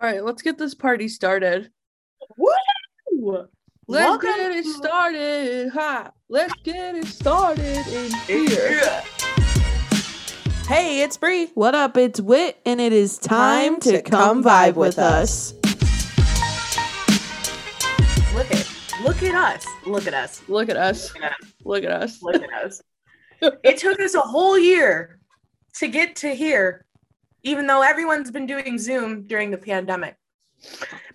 All right, let's get this party started. Woo! Let's Welcome get it started. Ha! Let's get it started in here. Hey, it's Bree. What up? It's Wit, and it is time, to, come vibe with us. Look at look at us. Look at us. Look at us. Look at us. Look at us. Look at us. it took us a whole year to get to here, even though everyone's been doing Zoom during the pandemic.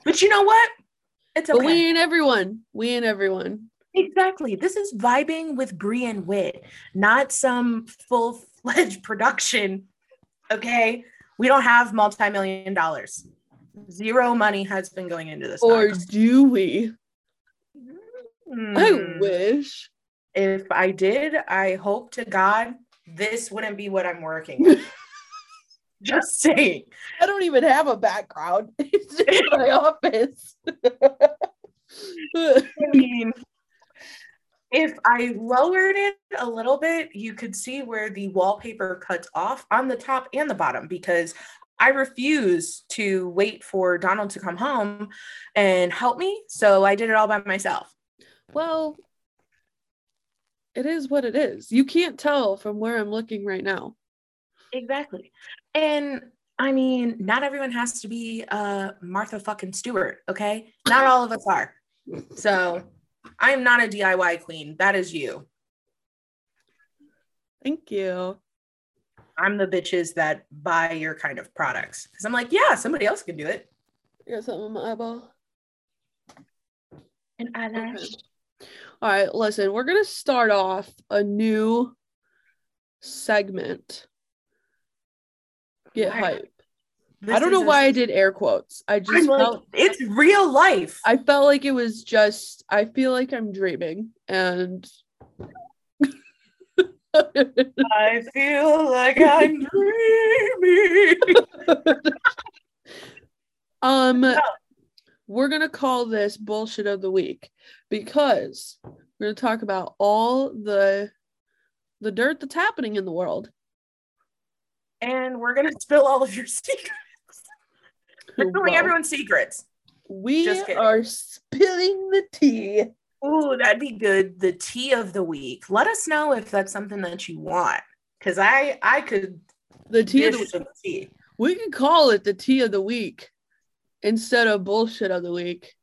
But you know what? It's okay. But we ain't everyone. We ain't everyone. Exactly. This is vibing with Brie and Wit, not some full fledged production. Okay. We don't have multi million dollars. Zero money has been going into this. Or nonsense. do we? I Hmm. wish. If I did, I hope to God this wouldn't be what I'm working with. Just saying. I don't even have a background. It's just my office. I mean, if I lowered it a little bit, you could see where the wallpaper cuts off on the top and the bottom because I refuse to wait for Donald to come home and help me. So I did it all by myself. well, it is what it is. You can't tell from where I'm looking right now. Exactly. And I mean, not everyone has to be uh Martha fucking Stewart, okay? Not all of us are. So I am not a DIY queen. That is you. Thank you. I'm the bitches that buy your kind of products. Because I'm like, yeah, somebody else can do it. I got something in my eyeball. And eyelash. All right, listen, we're gonna start off a new segment. Get hype. This I don't know why I did air quotes. I just like, felt it's real life. I felt like it was just I feel like I'm dreaming and I feel like I'm dreaming. um Oh. we're gonna call this bullshit of the week because we're gonna talk about all the the dirt that's happening in the world. And we're gonna spill all of your secrets. We're spilling Whoa. everyone's secrets. We Just are spilling the tea. Ooh, that'd be good. The tea of the week. Let us know if that's something that you want. Cause I I could The tea of the some tea. We could call it the tea of the week instead of bullshit of the week.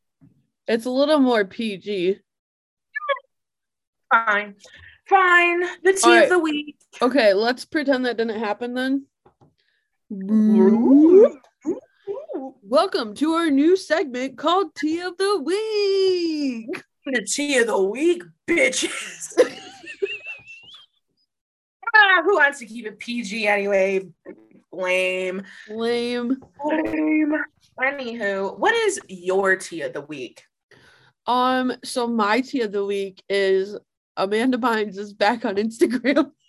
It's a little more PG. Fine. Fine. The tea Alright. of the week. Okay, let's pretend that didn't happen then. Welcome to our new segment called Tea of the Week. The tea of the week, bitches. ah, who wants to keep it PG anyway? Lame. Lame. Lame. Anywho, what is your tea of the week? Um, so my tea of the week is Amanda Bynes is back on Instagram.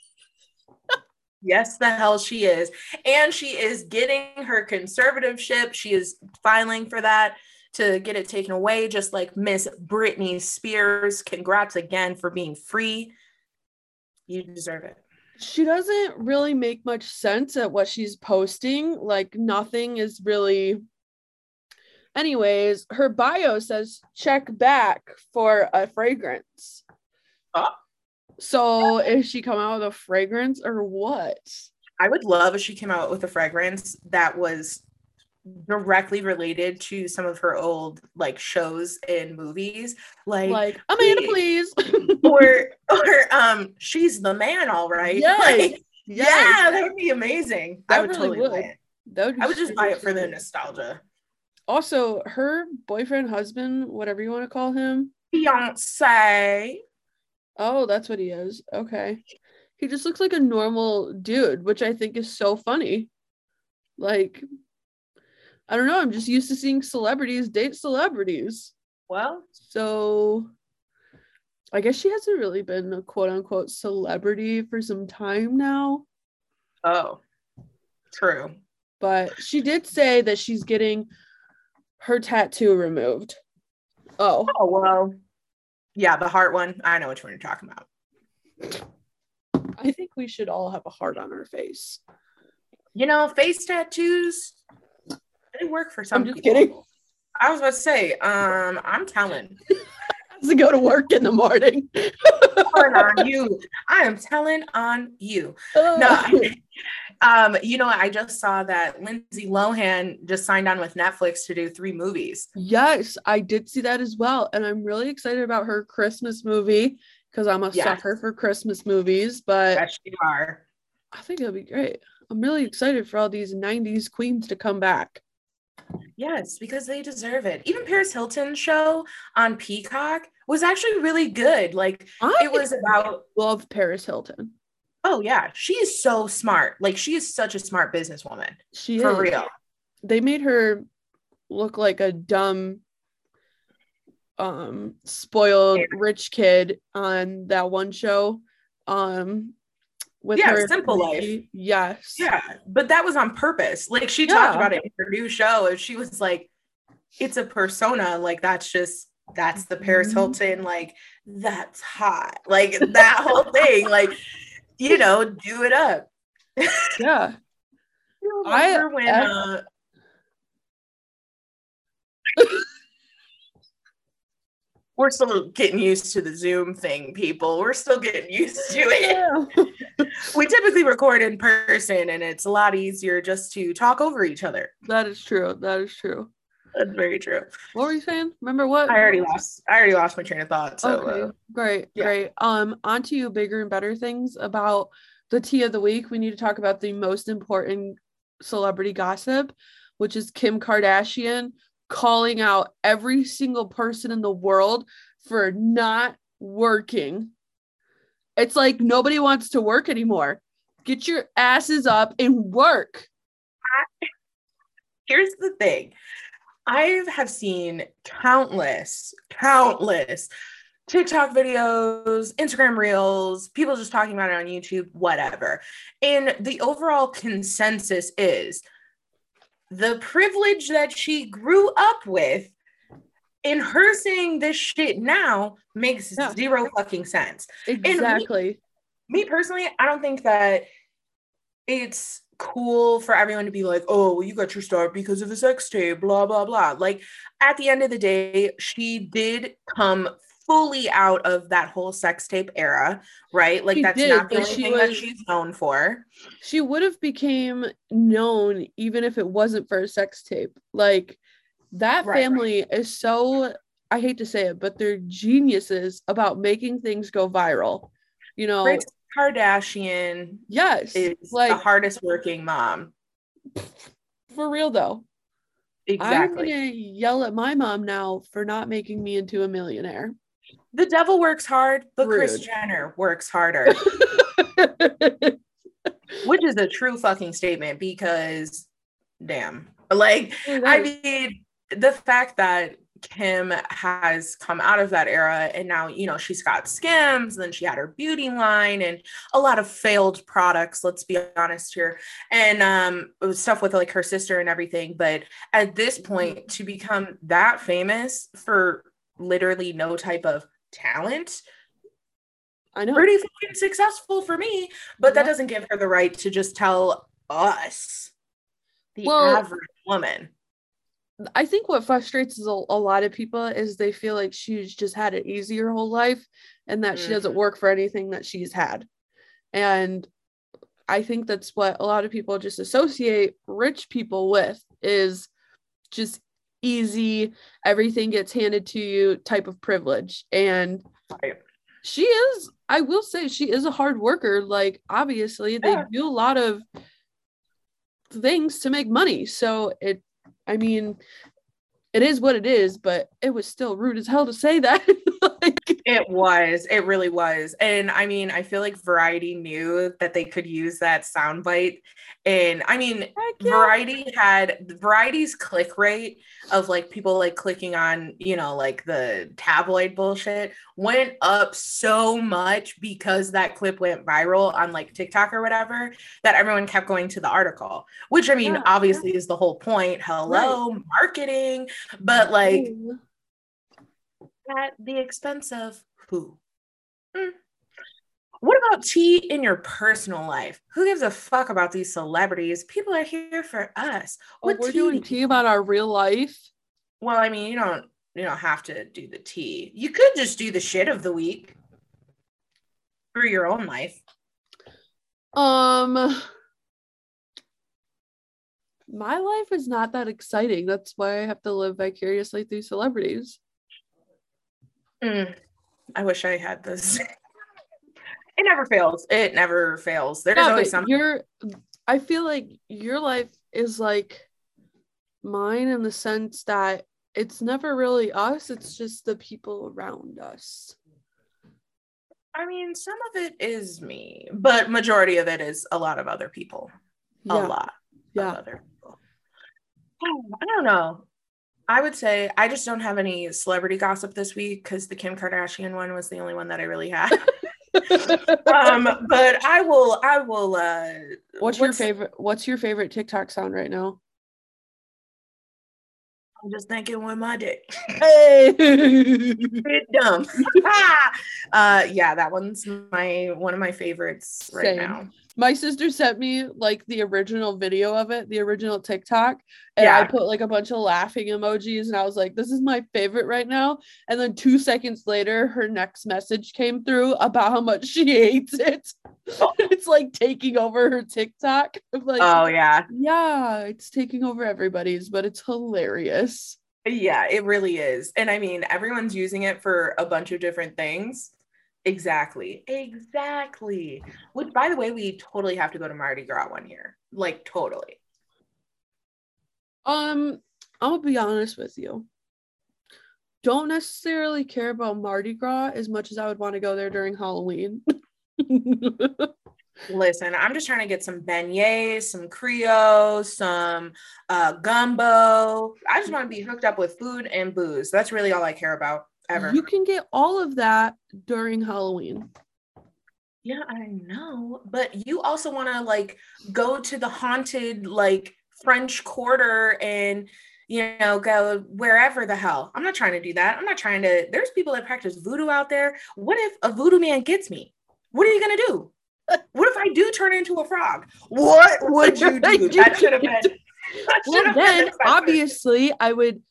Yes, the hell she is. And she is getting her conservativeship. She is filing for that to get it taken away, just like Miss Britney Spears. Congrats again for being free. You deserve it. She doesn't really make much sense at what she's posting. Like nothing is really Anyways, her bio says check back for a fragrance. So is she come out with a fragrance or what? I would love if she came out with a fragrance that was directly related to some of her old like shows and movies like, Like, Amanda, please. or or um she's the man all right Yes, Like, yes. yeah that would be amazing That i would really totally would. buy it That would be i would just buy it for the nostalgia Also, her boyfriend, husband, whatever you want to call him. Beyonce. Oh, that's what he is. Okay. He just looks like a normal dude, which I think is so funny. Like, I don't know. I'm just used to seeing celebrities date celebrities. Well, So I guess she hasn't really been a quote unquote celebrity for some time now. oh, true. But she did say that she's getting her tattoo removed. Oh, Oh well, yeah, the heart one. I know which one you're talking about. I think we should all have a heart on our face. You know, face tattoos. Might work for some I'm just people. kidding. I was about to say, um, I'm telling. To go to work in the morning. on you. I am telling on you. No, um, you know, I just saw that Lindsay Lohan just signed on with Netflix to do three movies. Yes, I did see that as well. And I'm really excited about her Christmas movie because I'm a Yes. sucker for Christmas movies. But Yes, you are. I think it'll be great. I'm really excited for all these 90s queens to come back. Yes, because they deserve it. Even Paris Hilton's show on Peacock was actually really good. Like I it was about love Paris Hilton. Oh yeah, she is so smart. Like she is such a smart businesswoman. She For is. real. They made her look like a dumb, um, spoiled rich kid on that one show. Um, with Yeah, her Simple Life. Yes. Yeah, but that was on purpose. Like she Yeah. talked about it in her new show, and she was like, "It's a persona. Like that's just that's the Paris Mhm. Hilton. Like that's hot. Like that whole thing. Like you know, do it up." Yeah. You I- remember when I- uh, we're still getting used to the Zoom thing, people. We're still getting used to it. We typically record in person, and it's a lot easier just to talk over each other. that is true. That is true. That's very true. What were you saying? Remember what? I already lost. I already lost my train of thought. So okay, uh, great, yeah. great. Um, on to you bigger and better things about the tea of the week. We need to talk about the most important celebrity gossip, which is Kim Kardashian calling out every single person in the world for not working. It's like nobody wants to work anymore. Get your asses up and work. here's the thing. I have seen countless, countless TikTok videos, Instagram reels, people just talking about it on YouTube, whatever. And the overall consensus is the privilege that she grew up with in her saying this shit now makes Yeah. zero fucking sense. Exactly. me personally, I don't think that it's cool for everyone to be like, oh, well, you got your start because of a sex tape, blah, blah, blah. Like, at the end of the day, she did come fully out of that whole sex tape era, right? Like, She that's did, not the only she thing that was- she's known for. she would have became known even if it wasn't for a sex tape like that Right, right. family is so i hate to say it but they're geniuses about making things go viral you know Kris Kardashian yes is the like hardest working mom. for real though i'm Exactly. gonna yell at my mom now for not making me into a millionaire The devil works hard, but Kris Rude. Jenner works harder. which is a true fucking statement because damn like i mean the fact that kim has come out of that era and now you know she's got skims and then she had her beauty line and a lot of failed products let's be honest here and um stuff with like her sister and everything but at this point to become that famous for literally no type of talent i know. pretty fucking successful for me, but that doesn't give her the right to just tell us, the Well- average woman. I think what frustrates a, a lot of people is they feel like she's just had it easy her whole life and that she doesn't Mhm. work for anything that she's had. And I think that's what a lot of people just associate rich people with is just easy, everything gets handed to you type of privilege. And Right. she is, I will say, she is a hard worker. Like, obviously, they Yeah. do a lot of things to make money. So it, I mean, it is what it is, but it was still rude as hell to say that. It was, it really was. And I mean, I feel like Variety knew that they could use that soundbite. And I mean, yeah. Variety had Variety's click rate of like people like clicking on, you know, like the tabloid bullshit went up so much because that clip went viral on like TikTok or whatever that everyone kept going to the article, which I mean, Yeah, obviously is the whole point. Hello, marketing, but like Ooh. At the expense of who? Hmm. What about tea in your personal life? Who gives a fuck about these celebrities? People are here for us. Oh, we're doing tea about our real life. Well, I mean, you don't you don't have to do the tea. You could just do the shit of the week for your own life. Um my life is not that exciting. That's why I have to live vicariously through celebrities. Mm, I wish I had this. it never fails. It never fails. There's Yeah, always something. Your I feel like your life is like mine in the sense that it's never really us, it's just the people around us. I mean, some of it is me, but majority of it is a lot of other people. A lot Yeah. of other people. I don't know. I would say I just don't have any celebrity gossip this week because the Kim Kardashian one was the only one that I really had. um, but I will. I will. uh what's your favorite what's your favorite TikTok sound right now? I'm just thinking with my dick. Hey. Dumb. uh, yeah, that one's my one of my favorites right Same. now. My sister sent me like the original video of it, the original TikTok, and I put like a bunch of laughing emojis, and I was like, "This is my favorite right now." And then two seconds later, her next message came through about how much she hates it. Oh. it's like taking over her TikTok. I'm like, Oh yeah, yeah, it's taking over everybody's, but it's hilarious. Yeah, it really is. And I mean, everyone's using it for a bunch of different things. Exactly. Exactly. Which, by the way, we totally have to go to Mardi Gras one year. Like, totally. Um, gonna be honest with you. Don't necessarily care about Mardi Gras as much as I would want to go there during Halloween. Listen, I'm just trying to get some beignets, some Creole, some uh, gumbo. I just want to be hooked up with food and booze. That's really all I care about ever. You can get all of that during Halloween. Yeah, I know. But you also want to like go to the haunted like French Quarter and you know go wherever the hell. I'm not trying to do that. I'm not trying to. There's people that practice voodoo out there. What if a voodoo man gets me? What are you gonna do? What if I do turn into a frog? What would you do? That should have been. Well, then the obviously I would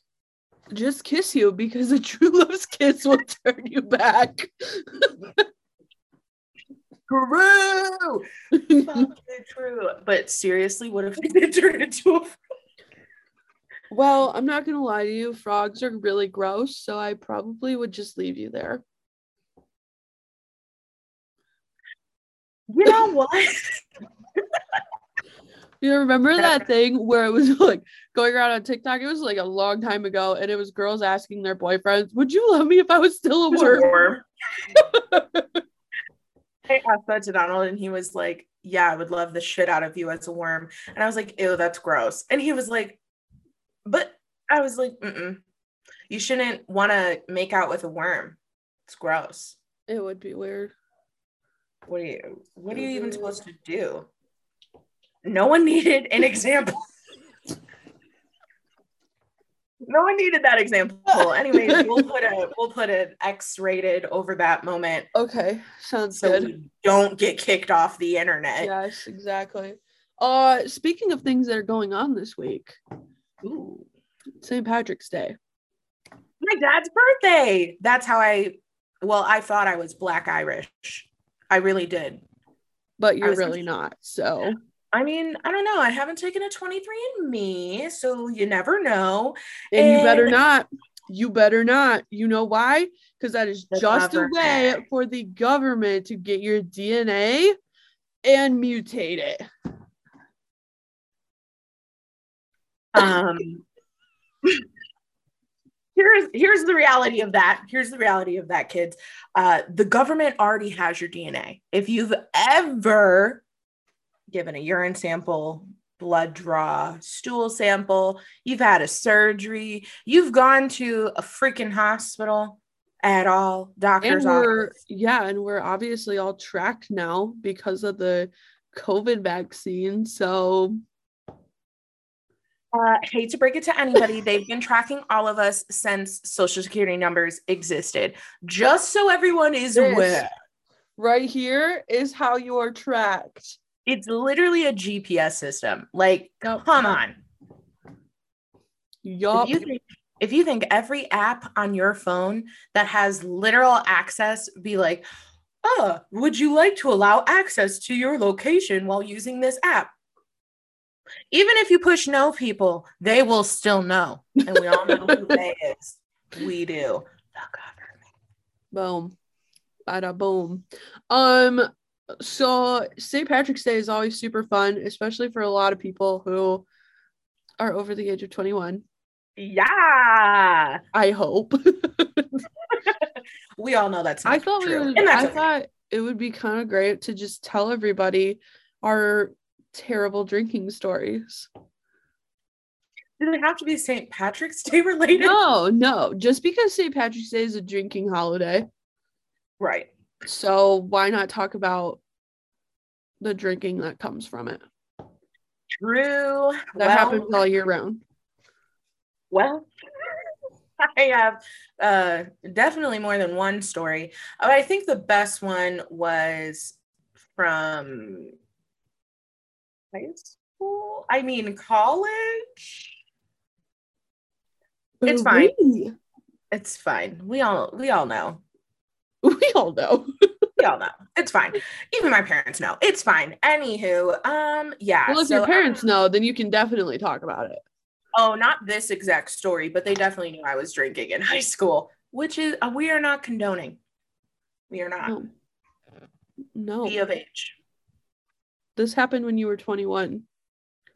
just kiss you because a true love's kiss will turn you back. True. True. But seriously, what if did turn into a frog? well, I'm not gonna lie to you, frogs are really gross, so I probably would just leave you there. You know what? You remember that thing where it was like going around on TikTok? It was like a long time ago, and it was girls asking their boyfriends, "Would you love me if I was still a was a worm?" worm. I asked that to Donald, and he was like, "Yeah, I would love the shit out of you as a worm." And I was like, "Ew, that's gross." And he was like, "But," I was like, Mm-mm. "You shouldn't want to make out with a worm. It's gross. It would be weird. What are you? What are you even supposed to do?" No one needed an example. No one needed that example. Anyways, we'll put a we'll put an X rated over that moment Okay, sounds so good. we don't get kicked off the internet. Yes, exactly. Uh, speaking of things that are going on this week, Ooh. St. Patrick's Day. My dad's birthday. That's how I well, I thought I was black Irish. I really did. but you're really not. So I mean, I don't know. I haven't taken a 23 and me, so you never know. and you better not. You better not. You know why? Because that is just a way for the government to get your DNA and mutate it. Um Here's here's the reality of that. Here's the reality of that, kids. Uh, the government already has your DNA. If you've ever given a urine sample, blood draw, stool sample, you've had a surgery, you've gone to a freaking hospital at all, And doctor's we're office. yeah, and we're obviously all tracked now because of the COVID vaccine. So Uh, hate to break it to anybody, they've been tracking all of us since social security numbers existed. Just so everyone is aware. right here is how you are tracked. It's literally a GPS system. Like, come on. Yup. If you think if you think every app on your phone that has literal access be like, oh, would you like to allow access to your location while using this app? Even if you push no people, they will still know. And we all know who they is. We do. The government. Boom. Bada boom. Um, so St. Patrick's Day is always super fun, especially for a lot of people who are over the age of 21. Yeah. I hope. We all know that's not I thought we would and that's I okay. thought it would be kind of great to just tell everybody our terrible drinking stories. Do it have to be St. Patrick's Day related? No, no, just because St. Patrick's Day is a drinking holiday. Right. So why not talk about the drinking that comes from it? True. That well, happens all year round. Well, I have uh, definitely more than one story. Uh, I think the best one was from high school. I mean, college. It's fine. It's fine. We all we all know. All know. We all know. It's fine. Even my parents know. It's fine. Anywho, um, yeah. Well, if so, your parents um, know, then you can definitely talk about it. Oh, not this exact story, but they definitely knew I was drinking in high school, which is uh, we are not condoning. We are not. No. No. Be of age. This happened when you were 21.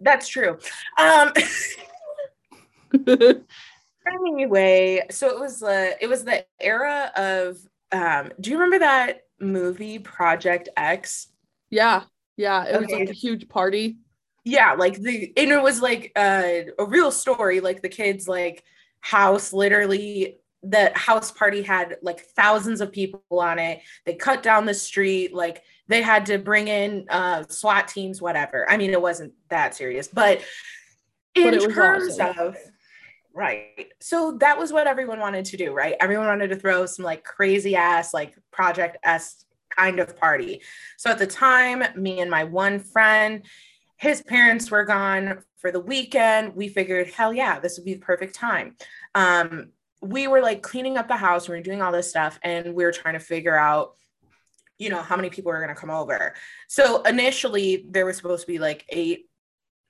That's true. Um anyway, so it was uh it was the era of um do you remember that movie Project X? yeah. Yeah. It was like a huge party. Yeah, like the and it was like uh, a real story like the kids like house literally the house party had like thousands of people on it. They cut down the street like they had to bring in uh SWAT teams whatever. I mean it wasn't that serious, but in But terms awesome. of right. So that was what everyone wanted to do, right? Everyone wanted to throw some like crazy ass like project X kind of party. So at the time, me and my one friend, his parents were gone for the weekend. We figured, hell yeah, this would be the perfect time. Um, we were like cleaning up the house, we were doing all this stuff, and we were trying to figure out, you know, how many people were going to come over. So initially, there was supposed to be like eight,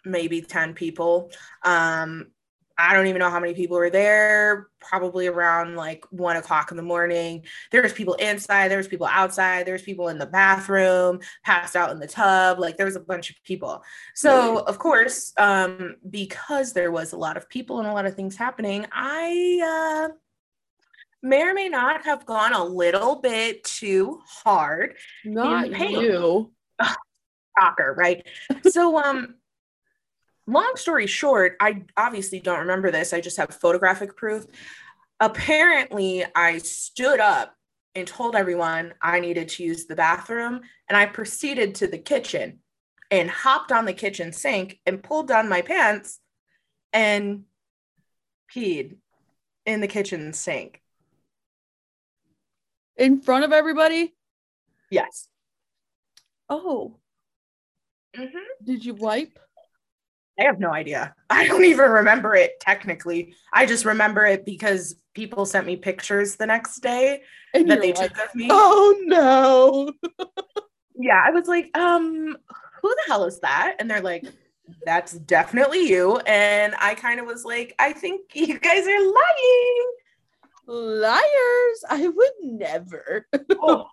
maybe 10 people. Um, I don't even know how many people were there, probably around like one o'clock in the morning. There was people inside, there was people outside, there was people in the bathroom, passed out in the tub, like there was a bunch of people. So of course, um, because there was a lot of people and a lot of things happening, I uh may or may not have gone a little bit too hard Not you. shocker, right? so um long story short, I obviously don't remember this. I just have photographic proof. Apparently, I stood up and told everyone I needed to use the bathroom and I proceeded to the kitchen and hopped on the kitchen sink and pulled down my pants and peed in the kitchen sink. In front of everybody? Yes. Oh, Mhm. did you wipe? I have no idea. I don't even remember it technically. I just remember it because people sent me pictures the next day And that they like, took of me. oh no. Yeah, I was like, um, who the hell is that? And they're like, that's definitely you. And I kind of was like, I think you guys are lying. Liars. I would never. Oh,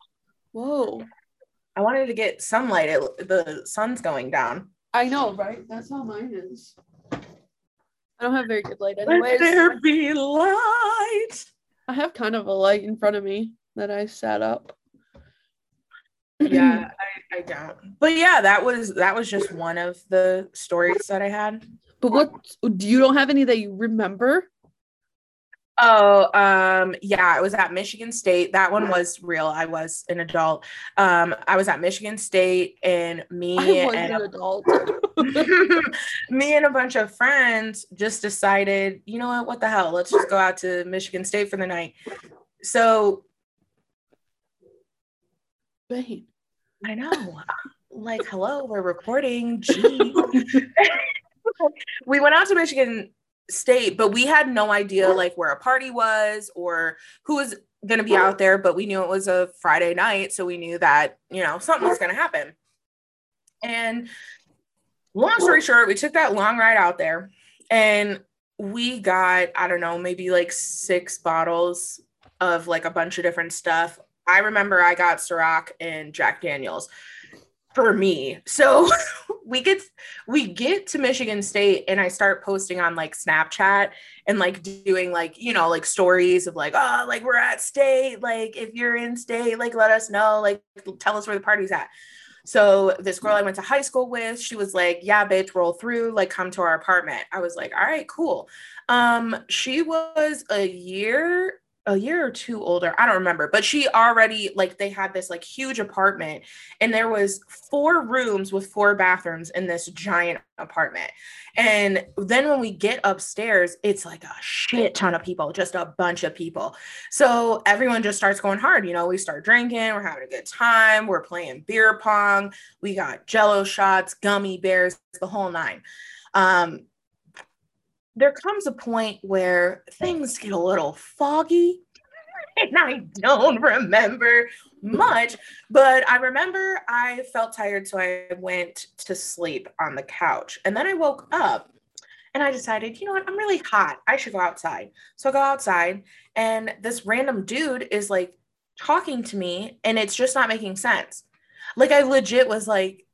Whoa. I wanted to get sunlight. It, the sun's going down. I know, right? That's how mine is. I don't have very good light Let there be light. I have kind of a light in front of me that I set up. Yeah, I, I don't. But yeah, that was that was just one of the stories that I had. But what do you don't have any that you remember? Oh, um, yeah, I was at Michigan State. That one was real. I was an adult. Um, I was at Michigan State and me and an adult. me and a bunch of friends just decided, you know what, what the hell? Let's just go out to Michigan State for the night. So Bane. I know. like, hello, we're recording. Gee. we went out to Michigan State, but we had no idea like where a party was or who was going to be out there. But we knew it was a Friday night, so we knew that you know something was going to happen. And long story short, we took that long ride out there, and we got I don't know maybe like six bottles of like a bunch of different stuff. I remember I got Ciroc and Jack Daniels for me. So we get we get to Michigan State and I start posting on like Snapchat and like doing like, you know, like stories of like, oh, like we're at state, like if you're in state, like let us know, like tell us where the party's at. So this girl I went to high school with, she was like, "Yeah, bitch, roll through, like come to our apartment." I was like, "All right, cool." Um she was a year a year or two older i don't remember but she already like they had this like huge apartment and there was four rooms with four bathrooms in this giant apartment. And then when we get upstairs it's like a shit ton of people just a bunch of people. So everyone just starts going hard you know we start drinking we're having a good time we're playing beer pong we got jello shots gummy bears the whole nine. Um there comes a point where things get a little foggy and I don't remember much, but I remember I felt tired, so I went to sleep on the couch. And then I woke up and I decided, you know what, I'm really hot. I should go outside. So I go outside, and this random dude is like talking to me, and it's just not making sense. Like, I legit was like,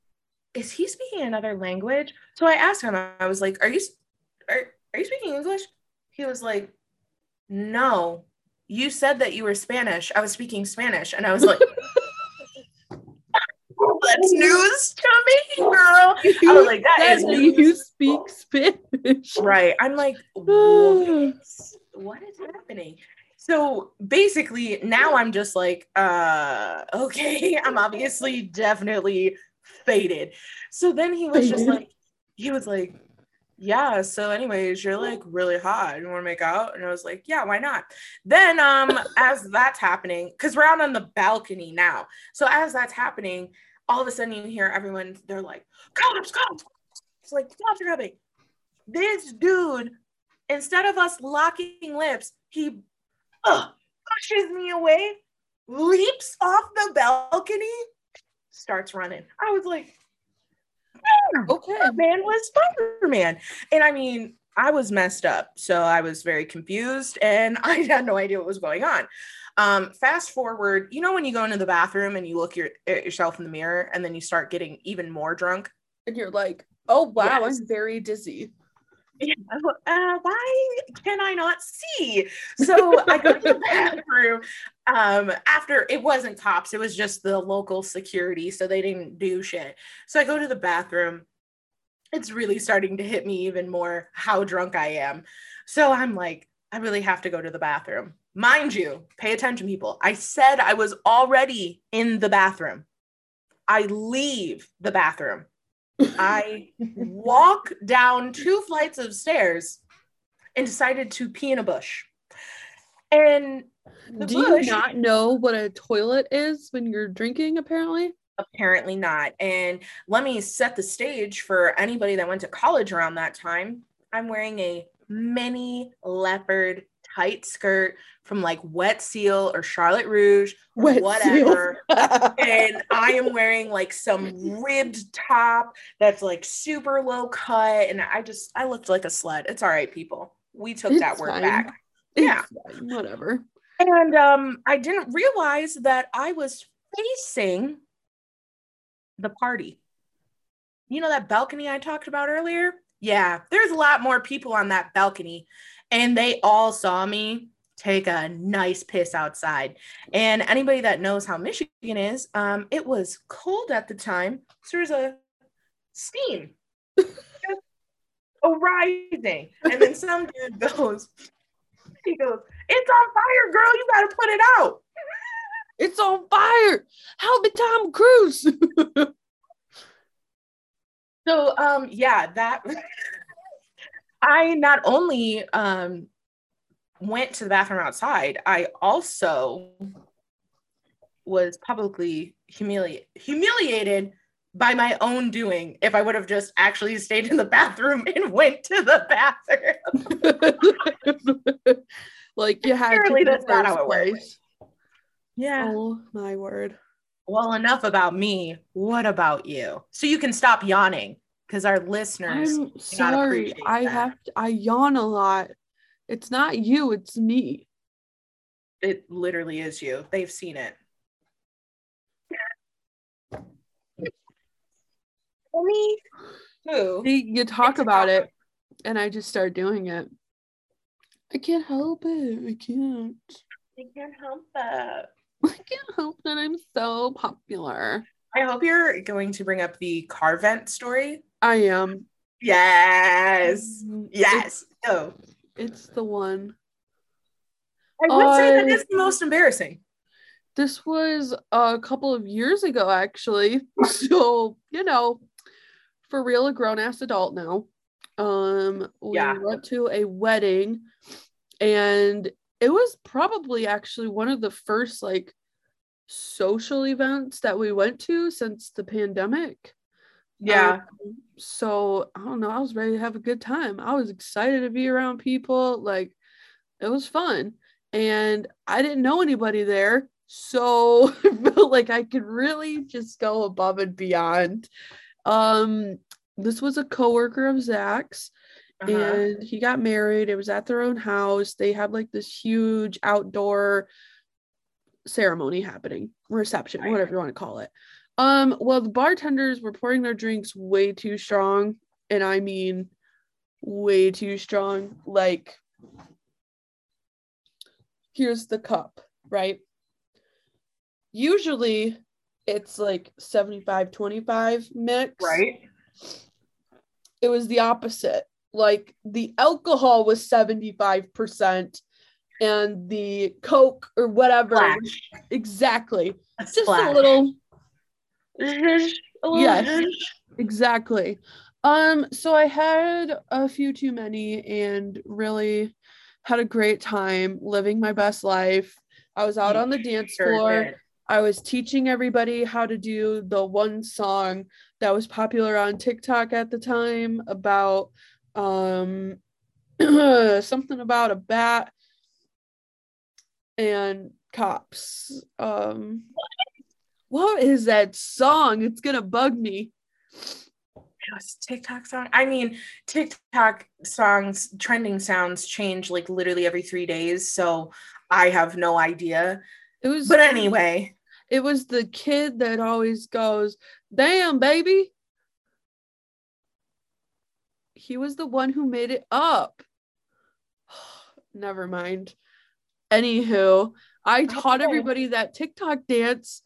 is he speaking another language? So I asked him, I was like, are you, are, are you speaking English? He was like, No, you said that you were Spanish. I was speaking Spanish. And I was like, That's news to me, girl. I was like, that is news. You speak Spanish. Right. I'm like, what? what is happening? So basically, now I'm just like, uh, okay, I'm obviously definitely faded. So then he was just like, he was like, yeah so anyways you're like really hot you want to make out? And i was like yeah why not? Then um as that's happening because we're out on the balcony now so as that's happening all of a sudden you hear everyone they're like cops cops it's like cops are this dude instead of us locking lips he uh, pushes me away leaps off the balcony starts running. I was like okay. man was Spider-Man. And I mean, I was messed up. So I was very confused and I had no idea what was going on. Um, fast forward, you know, when you go into the bathroom and you look your, at yourself in the mirror and then you start getting even more drunk. And you're like, oh, wow, yes. I'm very dizzy. Yeah, uh, why can I not see? So I go to the bathroom. Um, after it wasn't cops, it was just the local security, so they didn't do shit. So I go to the bathroom. It's really starting to hit me even more how drunk I am. So I'm like, I really have to go to the bathroom. Mind you, pay attention, people. I said I was already in the bathroom. I leave the bathroom. I walk down two flights of stairs and decided to pee in a bush. And do bush, you not know what a toilet is when you're drinking, apparently? Apparently not. And let me set the stage for anybody that went to college around that time. I'm wearing a mini leopard tight skirt from like Wet Seal or Charlotte Russe or Wet whatever. and I am wearing like some ribbed top that's like super low cut. And I just, I looked like a slut. It's all right, people. We took it's that word fine. back. It's yeah. Fine. Whatever. And um, I didn't realize that I was facing the party. You know that balcony I talked about earlier? Yeah, there's a lot more people on that balcony and they all saw me take a nice piss outside. And anybody that knows how Michigan is, um, it was cold at the time. So there's a steam arising. And then some dude goes, he goes, It's on fire, girl. You got to put it out. It's on fire. Help me, Tom Cruise. so, um, yeah, that. I not only um, went to the bathroom outside, I also was publicly humili- humiliated by my own doing if I would have just actually stayed in the bathroom and went to the bathroom. like you had Apparently to that's not how it works. Yeah. Oh my word. Well, enough about me. What about you? So you can stop yawning because our listeners. I'm sorry. I that. have to, I yawn a lot. It's not you, it's me. It literally is you. They've seen it. Me? Who? See, you talk It's about it and I just start doing it. I can't help it. I can't. I can't help that. I can't help that I'm so popular. I hope you're going to bring up the car vent story. I am. Yes. Mm, Yes. Oh. It's, it's the one. I would say that is the most embarrassing. This was a couple of years ago, actually. So, you know, for real, a grown ass adult now. Um, we Yeah. went to a wedding and it was probably actually one of the first like social events that we went to since the pandemic. Um, so I don't know. I was ready to have a good time. I was excited to be around people. Like it was fun. And I didn't know anybody there. So I felt like I could really just go above and beyond. Um, this was a coworker of Zach's Uh-huh. and he got married. It was at their own house. They had like this huge outdoor ceremony happening, reception, whatever you want to call it. Um, well, the bartenders were pouring their drinks way too strong, and I mean way too strong. Like, here's the cup, right? Usually it's like 75 25 mix right. it was the opposite. Like the alcohol was 75% and the Coke or whatever. Splash. Exactly. A Just splash. a little. Yes. zhuzh. Exactly. Um, so I had a few too many and really had a great time living my best life. I was out You on the dance Sure floor. did. I was teaching everybody how to do the one song that was popular on TikTok at the time about um something about a bat and cops. Um what is that song? It's gonna bug me. It was TikTok song. I mean, TikTok songs, trending sounds change like literally every three days. So I have no idea. It was But anyway, it was the kid that always goes, "Damn, baby." He was the one who made it up. Never mind. Anywho, I taught everybody that TikTok dance.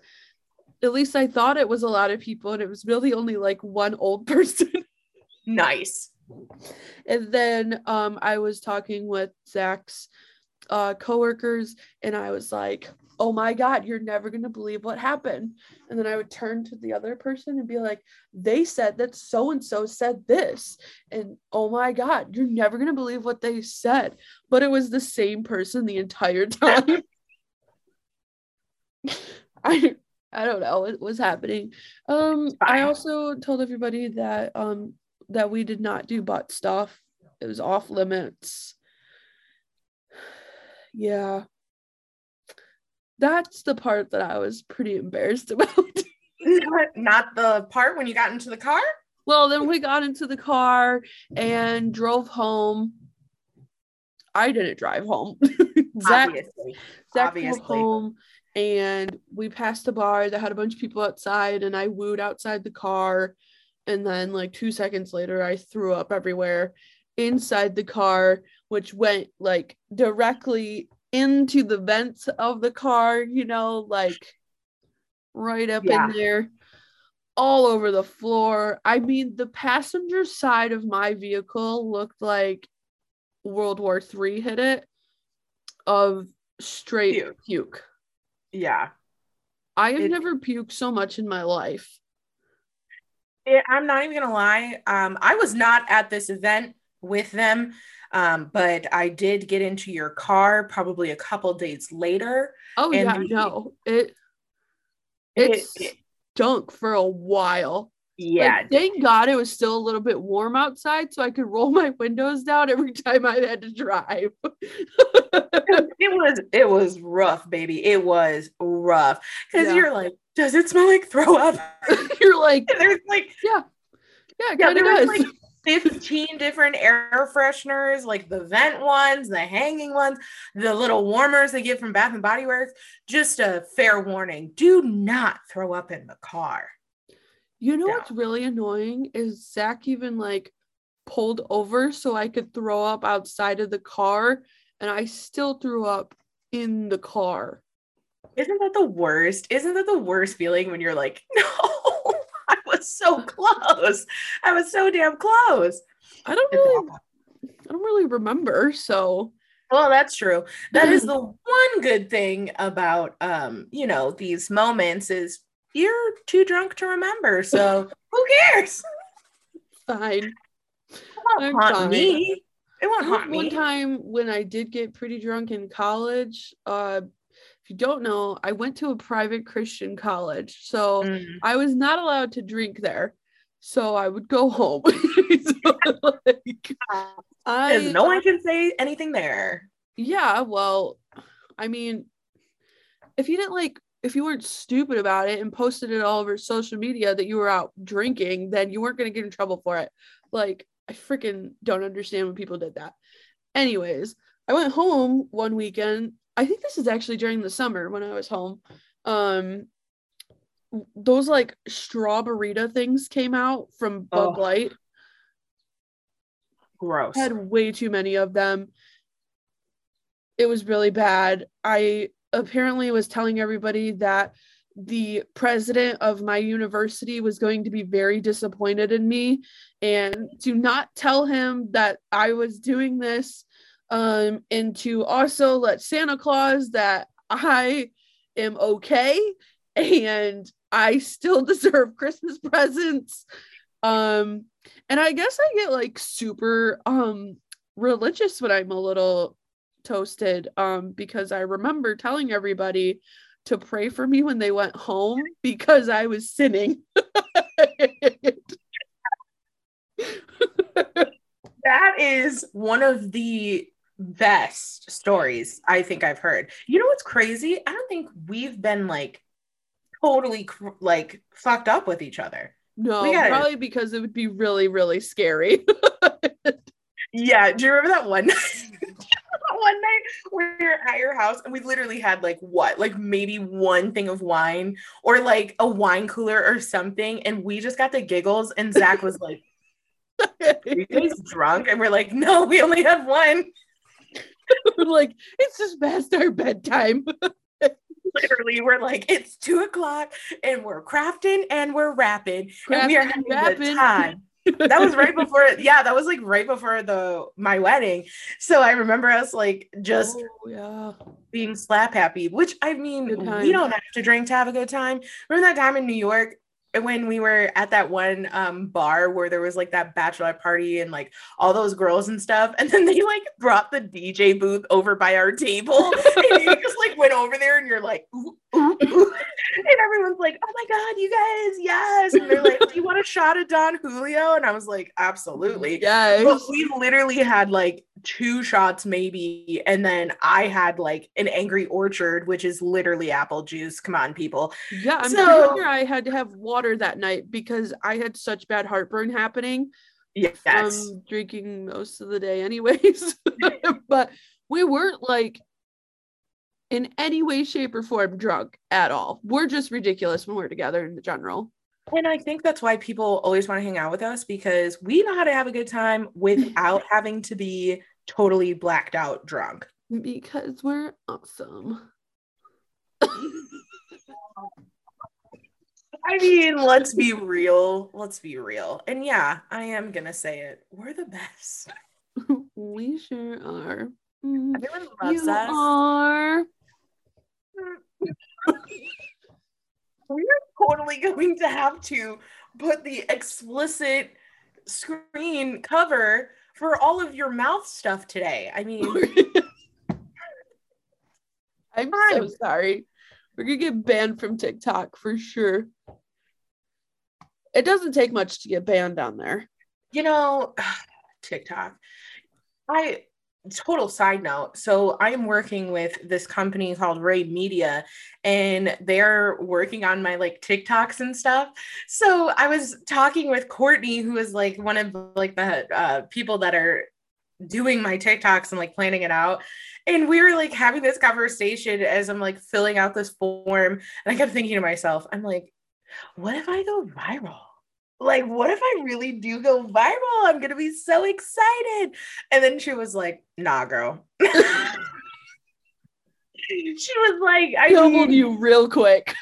At least I thought it was a lot of people, and it was really only like one old person. nice. and then um, I was talking with Zach's uh, coworkers, and I was like, "Oh my god, you're never gonna believe what happened." And then I would turn to the other person and be like, "They said that so and so said this," and oh my god, you're never gonna believe what they said. But it was the same person the entire time. I I don't know what was happening. Um, I also told everybody that um that we did not do butt stuff. It was off limits. Yeah. That's the part that I was pretty embarrassed about. Not, not the part when you got into the car? well, then we got into the car and drove home. I didn't drive home. Zach Obviously. Zach Obviously. drove home and we passed the bar that had a bunch of people outside and I wooed outside the car. And then like two seconds later, I threw up everywhere inside the car, which went like directly into the vents of the car, you know, like right up Yeah. in there, all over the floor. I mean, the passenger side of my vehicle looked like World War Three hit it of straight Puke. puke. Yeah. I have It- never puked so much in my life. It- I'm not even gonna lie. Um, I was not at this event with them, um, but I did get into your car probably a couple days later. Oh yeah, the- no. It it, It- stunk for a while. Yeah, Like, thank God it was still a little bit warm outside, so I could roll my windows down every time I had to drive. it was it was rough, baby. It was rough because Yeah. you're like, does it smell like throw up? You're like, there's like yeah, yeah, of was like 15 different air fresheners, like the vent ones, the hanging ones, the little warmers they get from Bath and Body Works. Just a fair warning: do not throw up in the car. You know Yeah. what's really annoying is Zach even like pulled over so I could throw up outside of the car, and I still threw up in the car. Isn't that the worst? Isn't that the worst feeling when you're like, no, I was so close. I was so damn close. I don't really. I don't really remember. So Well, that's true. That is the one good thing about um, you know, these moments is you're too drunk to remember. So who cares? fine. It won't I'm haunt fine. me. It won't haunt one time when I did get pretty drunk in college. Uh, if you don't know, I went to a private Christian college, so Mm. I was not allowed to drink there. So I would go home. So, like, I Because no one can say anything there. yeah, well, I mean, if you didn't like, if you weren't stupid about it and posted it all over social media that you were out drinking, then you weren't gonna get in trouble for it. Like, I freaking don't understand when people did that. Anyways, I went home one weekend. I think this is actually during the summer when I was home. Um, those like Straw-Ber-Rita things came out from Bud Oh. Light. Gross. had way too many of them. It was really bad. I apparently was telling everybody that the president of my university was going to be very disappointed in me and to not tell him that I was doing this um and to also let Santa Claus that I am okay and I still deserve Christmas presents. Um and I guess I get like super um religious when I'm a little toasted um because I remember telling everybody to pray for me when they went home because I was sinning. That is one of the best stories I think I've heard. You know what's crazy? I don't think we've been like totally cr- like fucked up with each other. no, gotta- probably because it would be really, really scary. Yeah, do you remember that one night? One night we were at your house and we literally had like what, like maybe one thing of wine or like a wine cooler or something, and we just got the giggles. And Zach was like, "Are you guys drunk?" And we're like, "No, we only had one." like it's just past our bedtime. Literally, we're like, "It's two o'clock, and we're crafting and we're rapping, and we are having rapping. time." That was right before yeah that was like right before the my wedding. So i remember us like just oh, yeah. being slap happy which i mean we don't have to drink to have a good time. Remember that time in new york when we were at that one um bar where there was like that bachelor party and like all those girls and stuff and then they like brought the dj booth over by our table and you just like went over there and you're like ooh, ooh, ooh. and everyone's like oh my god you guys yes and they're like do you want a shot of don julio and i was like absolutely Yes. but we literally had like two shots maybe and then i had like an angry orchard which is literally apple juice come on people Yeah, I'm So- sure I had to have water that night because I had such bad heartburn happening yes from drinking most of the day, anyways. but we weren't like in any way, shape, or form drunk at all. We're just ridiculous when we're together in the general. And i think that's why people always want to hang out with us because we know how to have a good time without having to be totally blacked out drunk Because we're awesome. i mean let's be real let's be real and yeah i am gonna say it we're the best we sure are. Everyone loves You us are. We're totally going to have to put the explicit screen cover for all of your mouth stuff today. I mean, I'm so sorry. We're gonna get banned from TikTok for sure. It doesn't take much to get banned on there. You know, TikTok. I total side note. So I'm working with this company called Ray Media and they're working on my like TikToks and stuff. So I was talking with Courtney, who is like one of like the uh, people that are doing my TikToks and like planning it out. And we were like having this conversation as I'm like filling out this form. And I kept thinking to myself, I'm like, what if I go viral? Like, what if I really do go viral? I'm gonna be so excited. And then she was like, nah, girl. she was like, I told you real quick.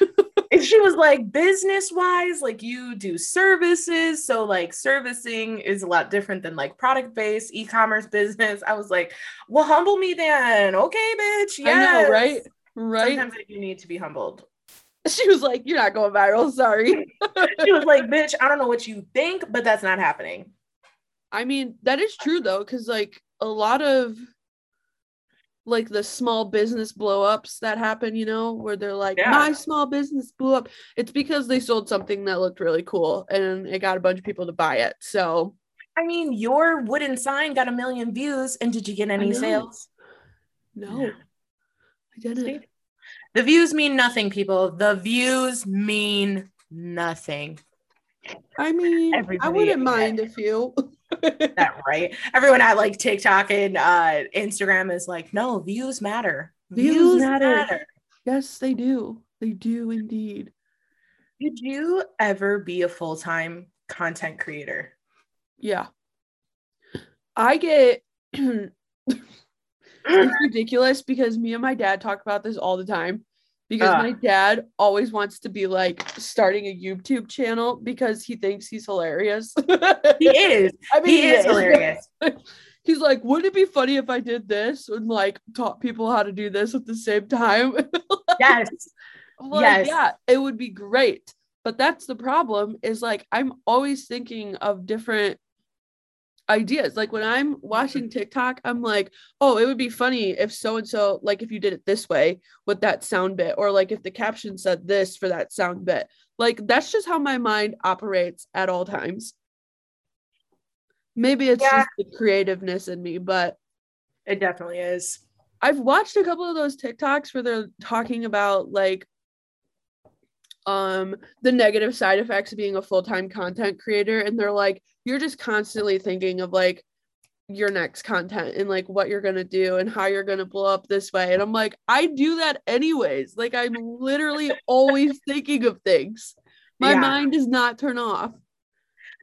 and she was like, business wise, like you do services. So, like, servicing is a lot different than like product based e commerce business. I was like, well, humble me then. Okay, bitch. Yes. I know, right? Right. Sometimes you need to be humbled. She was like, You're not going viral. Sorry. she was like, Bitch, I don't know what you think, but that's not happening. I mean, that is true though, because like a lot of like the small business blowups that happen, you know, where they're like, yeah. my small business blew up. It's because they sold something that looked really cool and it got a bunch of people to buy it. So, I mean, your wooden sign got a million views, and did you get any sales? No, I didn't. The views mean nothing, people. The views mean nothing. I mean, Everybody I wouldn't mind a few. that right. Everyone at like TikTok and uh, Instagram is like, no, views matter. Views, views matter. matter. Yes, they do. They do indeed. Did you ever be a full time content creator? Yeah. I get it's ridiculous because me and my dad talk about this all the time because uh, my dad always wants to be like starting a YouTube channel because he thinks he's hilarious. he is. I mean, he, he is, is hilarious. he's like, wouldn't it be funny if I did this and like taught people how to do this at the same time? yes. like, yes. Yeah, it would be great. But that's the problem is like I'm always thinking of different ideas. Like when I'm watching TikTok, I'm like, oh, it would be funny if so and so, like if you did it this way with that sound bit, or like if the caption said this for that sound bit. Like that's just how my mind operates at all times. Maybe it's yeah. just the creativeness in me, but it definitely is. I've watched a couple of those TikToks where they're talking about like um the negative side effects of being a full-time content creator and they're like you're just constantly thinking of like your next content and like what you're going to do and how you're going to blow up this way and I'm like I do that anyways like I'm literally always thinking of things my yeah. mind does not turn off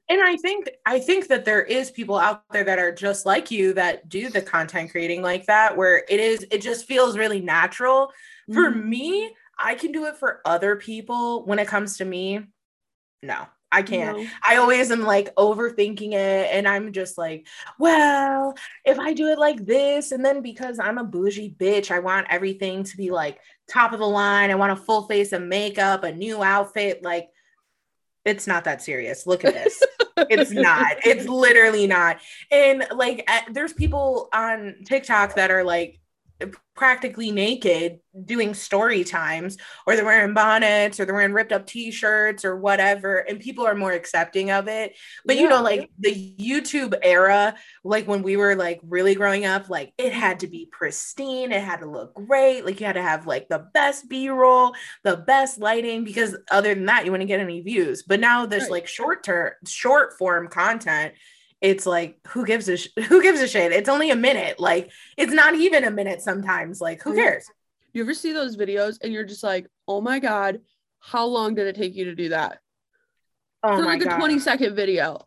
and i think i think that there is people out there that are just like you that do the content creating like that where it is it just feels really natural mm-hmm. for me I can do it for other people. When it comes to me, no, I can't. No. I always am like overthinking it. And I'm just like, well, if I do it like this, and then because I'm a bougie bitch, I want everything to be like top of the line. I want a full face of makeup, a new outfit. Like, it's not that serious. Look at this. it's not. It's literally not. And like, eh, there's people on TikTok that are like, practically naked doing story times or they're wearing bonnets or they're wearing ripped up t-shirts or whatever and people are more accepting of it but yeah. you know like the youtube era like when we were like really growing up like it had to be pristine it had to look great like you had to have like the best b-roll the best lighting because other than that you wouldn't get any views but now there's right. like short term short form content it's like who gives a sh- who gives a shit? It's only a minute. Like it's not even a minute sometimes. Like who cares? You ever see those videos and you're just like oh my god how long did it take you to do that? Oh for like god. a 20 second video.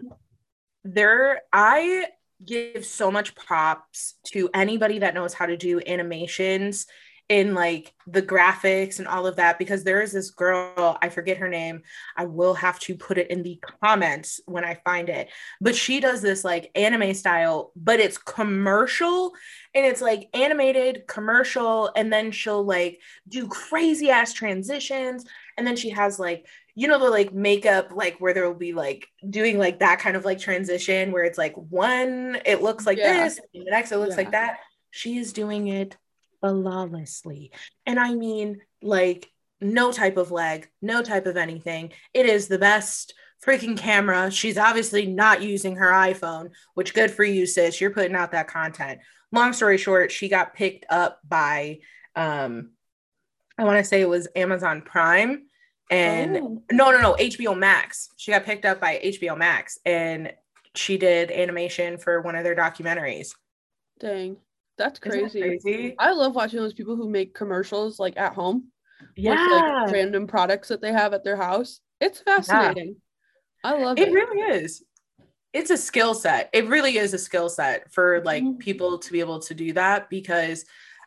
There i give so much props to anybody that knows how to do animations in like the graphics and all of that because there is this girl i forget her name i will have to put it in the comments when i find it but she does this like anime style but it's commercial and it's like animated commercial and then she'll like do crazy ass transitions and then she has like you know the like makeup like where there will be like doing like that kind of like transition where it's like one it looks like yeah. this the next it looks yeah. like that she is doing it flawlessly. And I mean, like, no type of lag, no type of anything. It is the best freaking camera. She's obviously not using her iPhone, which good for you, sis. You're putting out that content. Long story short, she got picked up by um I want to say it was Amazon Prime and oh. no no no HBO Max. She got picked up by HBO Max and she did animation for one of their documentaries. Dang. That's crazy. Crazy. I love watching those people who make commercials like at home. Yeah. With, like, random products that they have at their house. It's fascinating. Yeah. I love it. It really is. It's a skill set. It really is a skill set for like mm-hmm. people to be able to do that because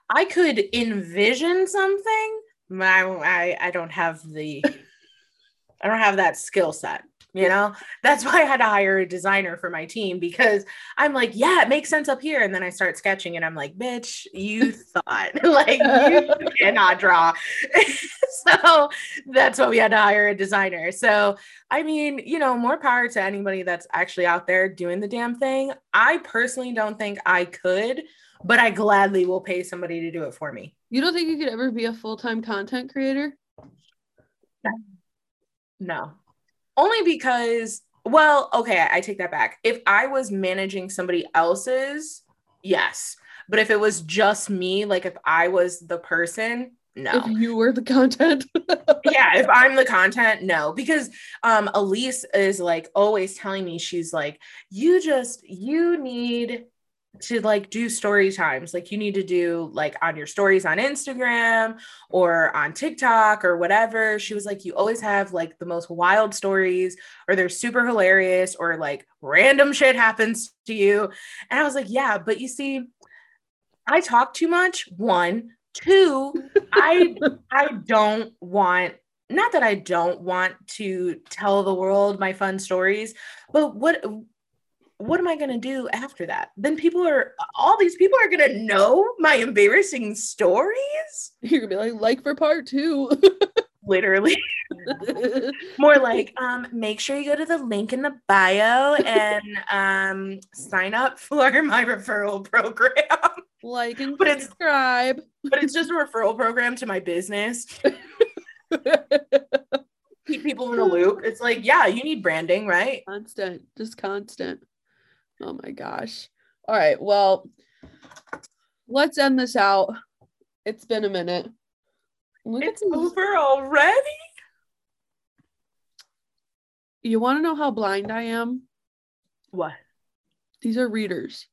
I could envision something. I, I, I don't have the I don't have that skill set you know? That's why i had to hire a designer for my team because i'm like yeah it makes sense up here. And then i start sketching and i'm like bitch you thought like you cannot draw. So that's why we had to hire a designer. So i mean you know more power to anybody that's actually out there doing the damn thing. I personally don't think i could but i gladly will pay somebody to do it for me. You don't think you could ever be a full-time content creator? No only because well okay I, take that back. If i was managing somebody else's yes. But if it was just me like if i was the person no. If you were the content. Yeah if i'm the content no. Because um elise is like always telling me she's like you just you need to like do story times. Like you need to do like on your stories on instagram or on tiktok or whatever. She was like you always have like the most wild stories or they're super hilarious or like random shit happens to you. And i was like yeah but you see i talk too much. One. Two i i don't want not that i don't want to tell the world my fun stories but what what am I going to do after that? Then people are, all these people are going to know my embarrassing stories. You're going to be like, like for part two. Literally. More like, um, make sure you go to the link in the bio and um, sign up for my referral program. Like and but subscribe. It's, but it's just a referral program to my business. Keep people in a loop. It's like, yeah, you need branding, right? Constant, just constant. Oh my gosh. All right. Well, let's end this out. It's been a minute. Look it's over already. You want to know how blind I am? What? These are readers.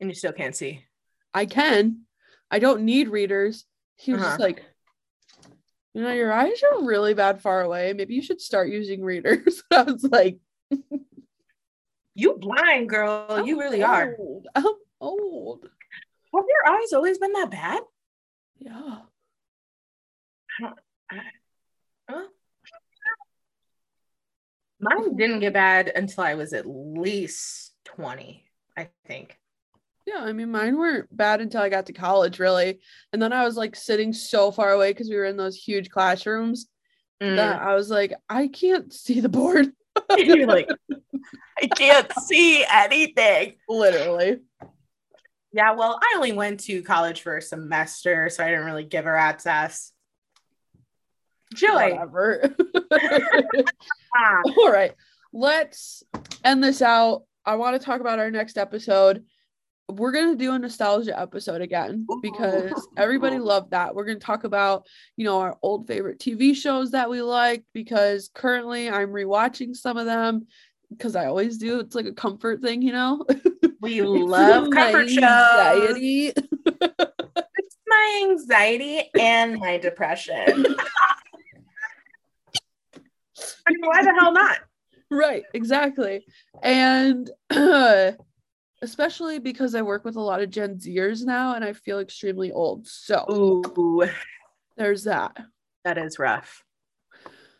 And you still can't see. I can. I don't need readers. He was uh-huh. just like, you know, your eyes are really bad far away. Maybe you should start using readers. I was like, you blind girl. I'm you really old. are. I'm old. Have your eyes always been that bad? Yeah. I don't. I, huh? Mine didn't get bad until I was at least 20, I think. Yeah, I mean, mine weren't bad until I got to college, really. And then I was like sitting so far away because we were in those huge classrooms mm. that I was like, I can't see the board. You're like, I can't see anything. Literally. Yeah, well, I only went to college for a semester, so I didn't really give her access. Joy. Whatever. Ah. All right. Let's end this out. I want to talk about our next episode. We're going to do a nostalgia episode again because everybody loved that. We're going to talk about, you know, our old favorite TV shows that we liked because currently I'm rewatching some of them because I always do. It's like a comfort thing, you know. We love comfort shows. it's my anxiety and my depression. I mean, why the hell not? Right, exactly. And uh, especially because I work with a lot of Gen Zers now and I feel extremely old. So, Ooh. there's that. That is rough.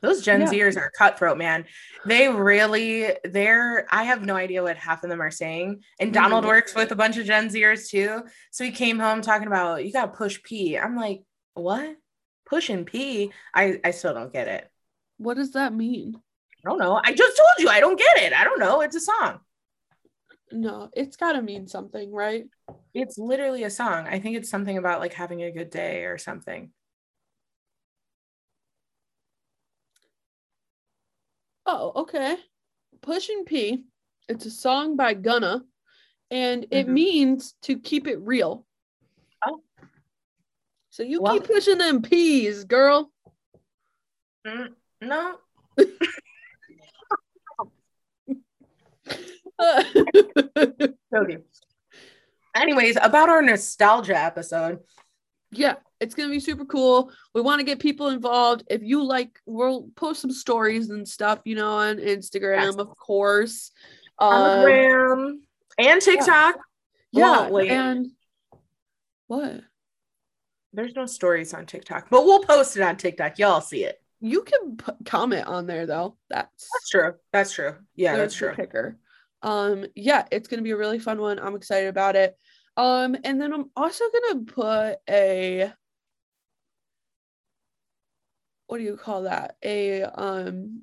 Those Gen yeah. Zers are cutthroat, man. They really, they're, I have no idea what half of them are saying. And Donald mm-hmm. works with a bunch of Gen Zers too. So he came home talking about, you got to push P. I'm like, what? Pushin P? I, I still don't get it. What does that mean? I don't know. I just told you I don't get it. I don't know. It's a song. No, it's got to mean something, right? It's literally a song. I think it's something about like having a good day or something. Oh, okay. Pushin P. It's a song by Gunna and it mm-hmm. means to keep it real. Oh. So you well, keep pushing them peas, girl. Mm, no. Anyways, about our nostalgia episode. yeah, it's gonna be super cool. We want to get people involved. If you like, we'll post some stories and stuff, you know, on Instagram, Yes. of course. The Um, and TikTok. yeah, wait. and what? There's no stories on TikTok, but we'll post it on TikTok. Y'all see it. You can p- comment on there though. That's That's true. That's true. Yeah, there's that's true. kicker. Um, yeah, it's gonna be a really fun one. I'm excited about it. Um, and then I'm also gonna put a what do you call that? A um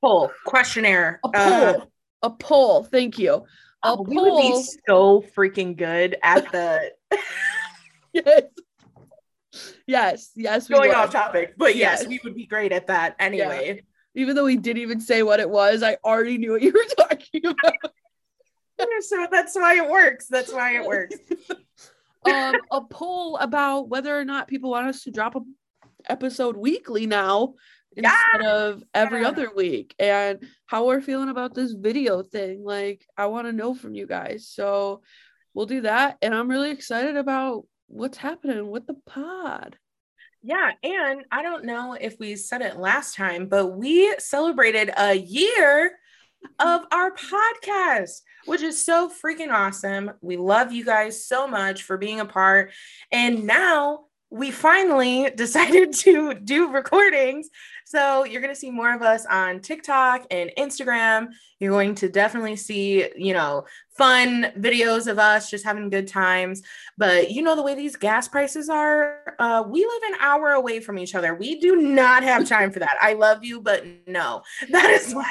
Poll questionnaire. a poll. Uh, a poll. Thank you. A oh, we would be so freaking good at the yes. Yes, yes, we going would. off topic, but yes, Yes. we would be great at that anyway. Even though we didn't even say what it was, I already knew what you were talking about. So that's why it works. That's why it works. um, a poll about whether or not people want us to drop a episode weekly now instead of every Yeah. other week, and how we're feeling about this video thing. Like, I want to know from you guys. So we'll do that, and I'm really excited about what's happening with the pod. Yeah, and I don't know if we said it last time, but we celebrated a year of our podcast, which is so freaking awesome. We love you guys so much for being a part. And now we finally decided to do recordings. So you're going to see more of us on TikTok and Instagram. You're going to definitely see, you know, fun videos of us just having good times. But you know, the way these gas prices are, uh, we live an hour away from each other. We do not have time for that. I love you, but no, that is why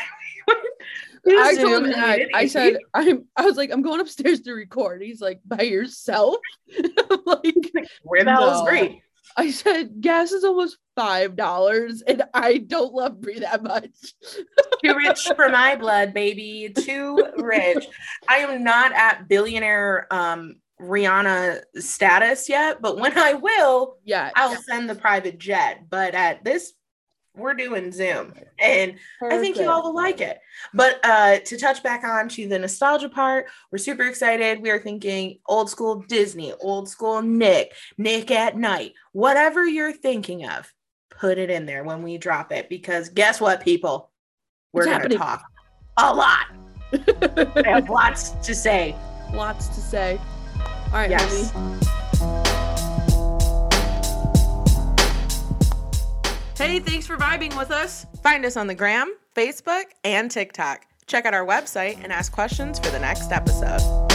I told him that. I said I'm. I was like, I'm going upstairs to record. He's like, by yourself. Like, where the hell is No. I said, gas is almost five dollars, and I don't love Brie that much. Too rich for my blood, baby. Too rich. I am not at billionaire um Rihanna status yet, but when I will, Yeah, I'll send the private jet. But at this, we're doing Zoom. And I think you all will like it. But uh, to touch back on to the nostalgia part, we're super excited. We are thinking old school Disney, old school Nick, Nick at night, whatever you're thinking of, put it in there when we drop it. Because guess what, people? We're going to talk a lot. I have lots to say. Lots to say. All right, Yes. Hey, thanks for vibing with us. Find us on the gram, Facebook, and TikTok. Check out our website and ask questions for the next episode.